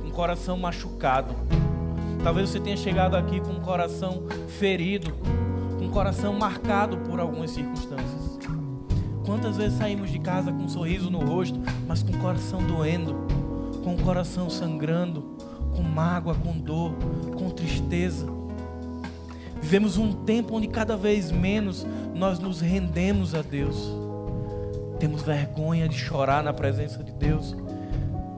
com o coração machucado. Talvez você tenha chegado aqui com o coração ferido, com o coração marcado por algumas circunstâncias. Quantas vezes saímos de casa com um sorriso no rosto, mas com o coração doendo, com o coração sangrando, com mágoa, com dor, com tristeza. Vivemos um tempo onde cada vez menos nós nos rendemos a Deus. Temos vergonha de chorar na presença de Deus.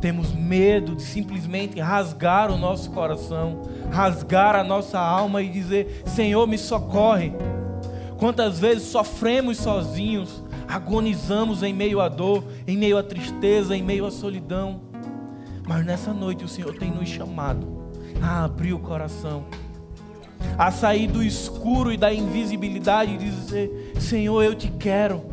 Temos medo de simplesmente rasgar o nosso coração, rasgar a nossa alma e dizer: Senhor, me socorre. Quantas vezes sofremos sozinhos, agonizamos em meio à dor, em meio à tristeza, em meio à solidão. Mas nessa noite o Senhor tem nos chamado a abrir o coração, a sair do escuro e da invisibilidade e dizer: Senhor, eu te quero.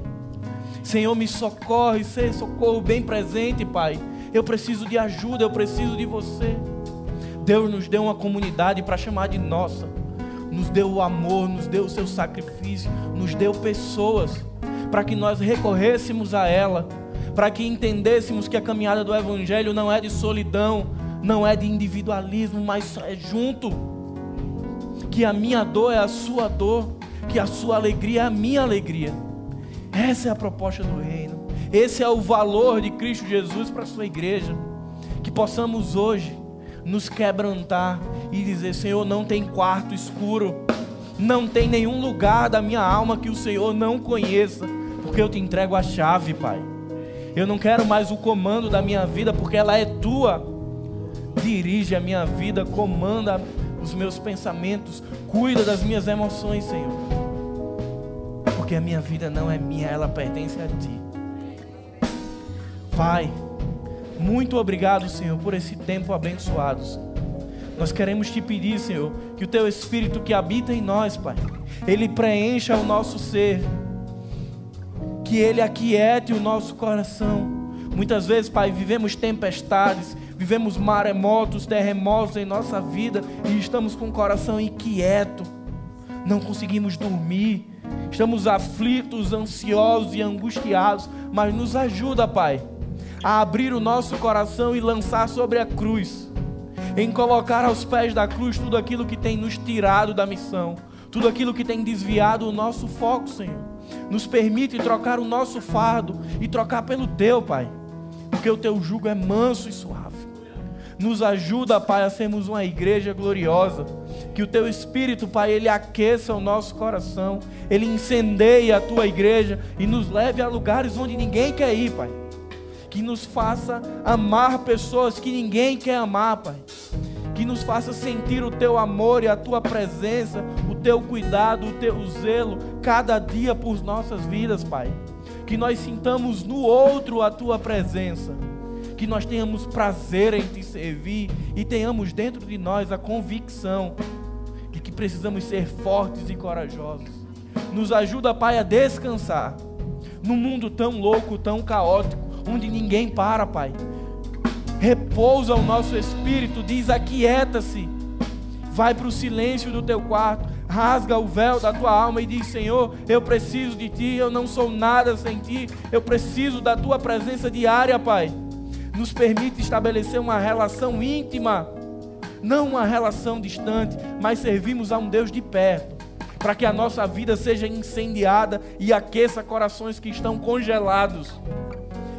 Senhor, me socorre, seja socorro bem presente, Pai. Eu preciso de ajuda, eu preciso de você. Deus nos deu uma comunidade para chamar de nossa. Nos deu o amor, nos deu o seu sacrifício, nos deu pessoas para que nós recorrêssemos a ela, para que entendêssemos que a caminhada do Evangelho não é de solidão, não é de individualismo, mas é junto. Que a minha dor é a sua dor, que a sua alegria é a minha alegria. Essa é a proposta do reino. Esse é o valor de Cristo Jesus para a sua igreja. Que possamos hoje nos quebrantar e dizer: Senhor, não tem quarto escuro, não tem nenhum lugar da minha alma que o Senhor não conheça, porque eu te entrego a chave, Pai. Eu não quero mais o comando da minha vida, porque ela é tua. Dirige a minha vida, comanda os meus pensamentos, cuida das minhas emoções, Senhor. Porque a minha vida não é minha, ela pertence a ti. Pai, muito obrigado, Senhor, por esse tempo abençoado. Nós queremos te pedir, Senhor, que o teu Espírito que habita em nós, Pai, ele preencha o nosso ser, que ele aquiete o nosso coração. Muitas vezes, Pai, vivemos tempestades, vivemos maremotos, terremotos em nossa vida e estamos com o coração inquieto, não conseguimos dormir, estamos aflitos, ansiosos e angustiados, mas nos ajuda, Pai, a abrir o nosso coração e lançar sobre a cruz, em colocar aos pés da cruz tudo aquilo que tem nos tirado da missão, tudo aquilo que tem desviado o nosso foco, Senhor. Nos permite trocar o nosso fardo e trocar pelo teu, Pai, porque o teu jugo é manso e suave. Nos ajuda, Pai, a sermos uma igreja gloriosa. Que o Teu Espírito, Pai, Ele aqueça o nosso coração. Ele incendeie a Tua igreja e nos leve a lugares onde ninguém quer ir, Pai. Que nos faça amar pessoas que ninguém quer amar, Pai. que nos faça sentir o teu amor e a tua presença, o teu cuidado, o teu zelo, cada dia por nossas vidas, Pai. Que nós sintamos no outro a tua presença, que nós tenhamos prazer em te servir e tenhamos dentro de nós a convicção precisamos ser fortes e corajosos. Nos ajuda, Pai, a descansar num mundo tão louco, tão caótico, onde ninguém para, Pai. Repousa o nosso espírito, diz: aquieta-se. Vai para o silêncio do teu quarto, rasga o véu da tua alma e diz: Senhor, eu preciso de ti, eu não sou nada sem ti, eu preciso da tua presença diária, Pai. Nos permite estabelecer uma relação íntima, não uma relação distante, mas servimos a um Deus de perto para que a nossa vida seja incendiada e aqueça corações que estão congelados.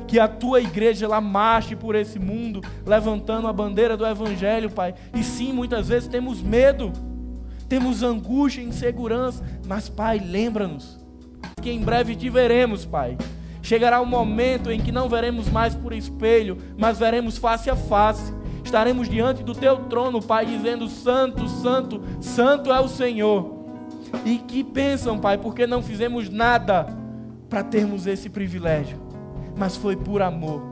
Que a tua igreja ela marche por esse mundo, levantando a bandeira do Evangelho, Pai. E sim, muitas vezes temos medo, temos angústia, insegurança, mas, Pai, lembra-nos que em breve te veremos, Pai. Chegará o um momento em que não veremos mais por espelho, mas veremos face a face. Estaremos diante do teu trono, Pai, dizendo: Santo, Santo, Santo é o Senhor e que pensam, Pai, porque não fizemos nada para termos esse privilégio, mas foi por amor.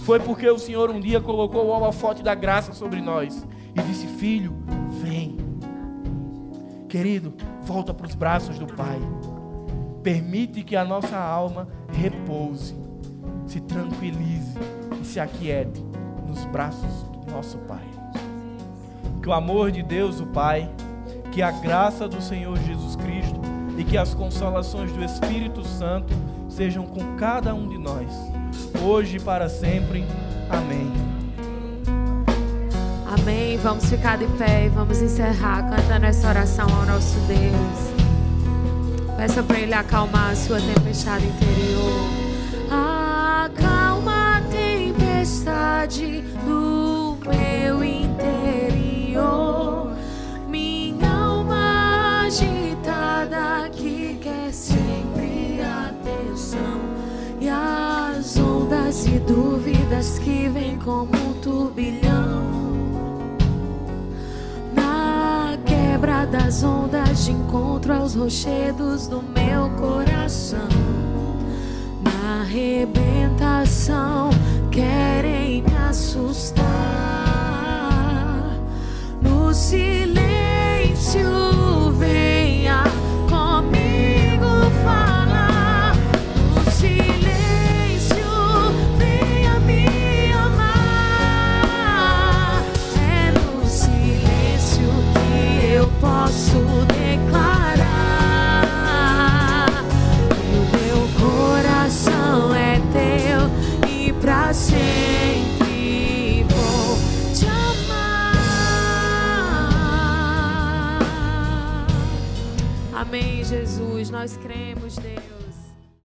Foi porque o Senhor um dia colocou o holofote da graça sobre nós e disse: Filho, vem. Querido, volta para os braços do Pai. Permite que a nossa alma repouse, se tranquilize e se aquiete nos braços do nosso Pai. Que o amor de Deus, o Pai, que a graça do Senhor Jesus Cristo e que as consolações do Espírito Santo sejam com cada um de nós, hoje e para sempre. Amém. Amém. Vamos ficar de pé e vamos encerrar cantando essa oração ao nosso Deus. Peça para Ele acalmar a sua tempestade interior. Acalma a tempestade do dúvidas que vêm como um turbilhão. Na quebra das ondas de encontro aos rochedos do meu coração. Na arrebentação querem me assustar. No silêncio venha Jesus. Nós cremos.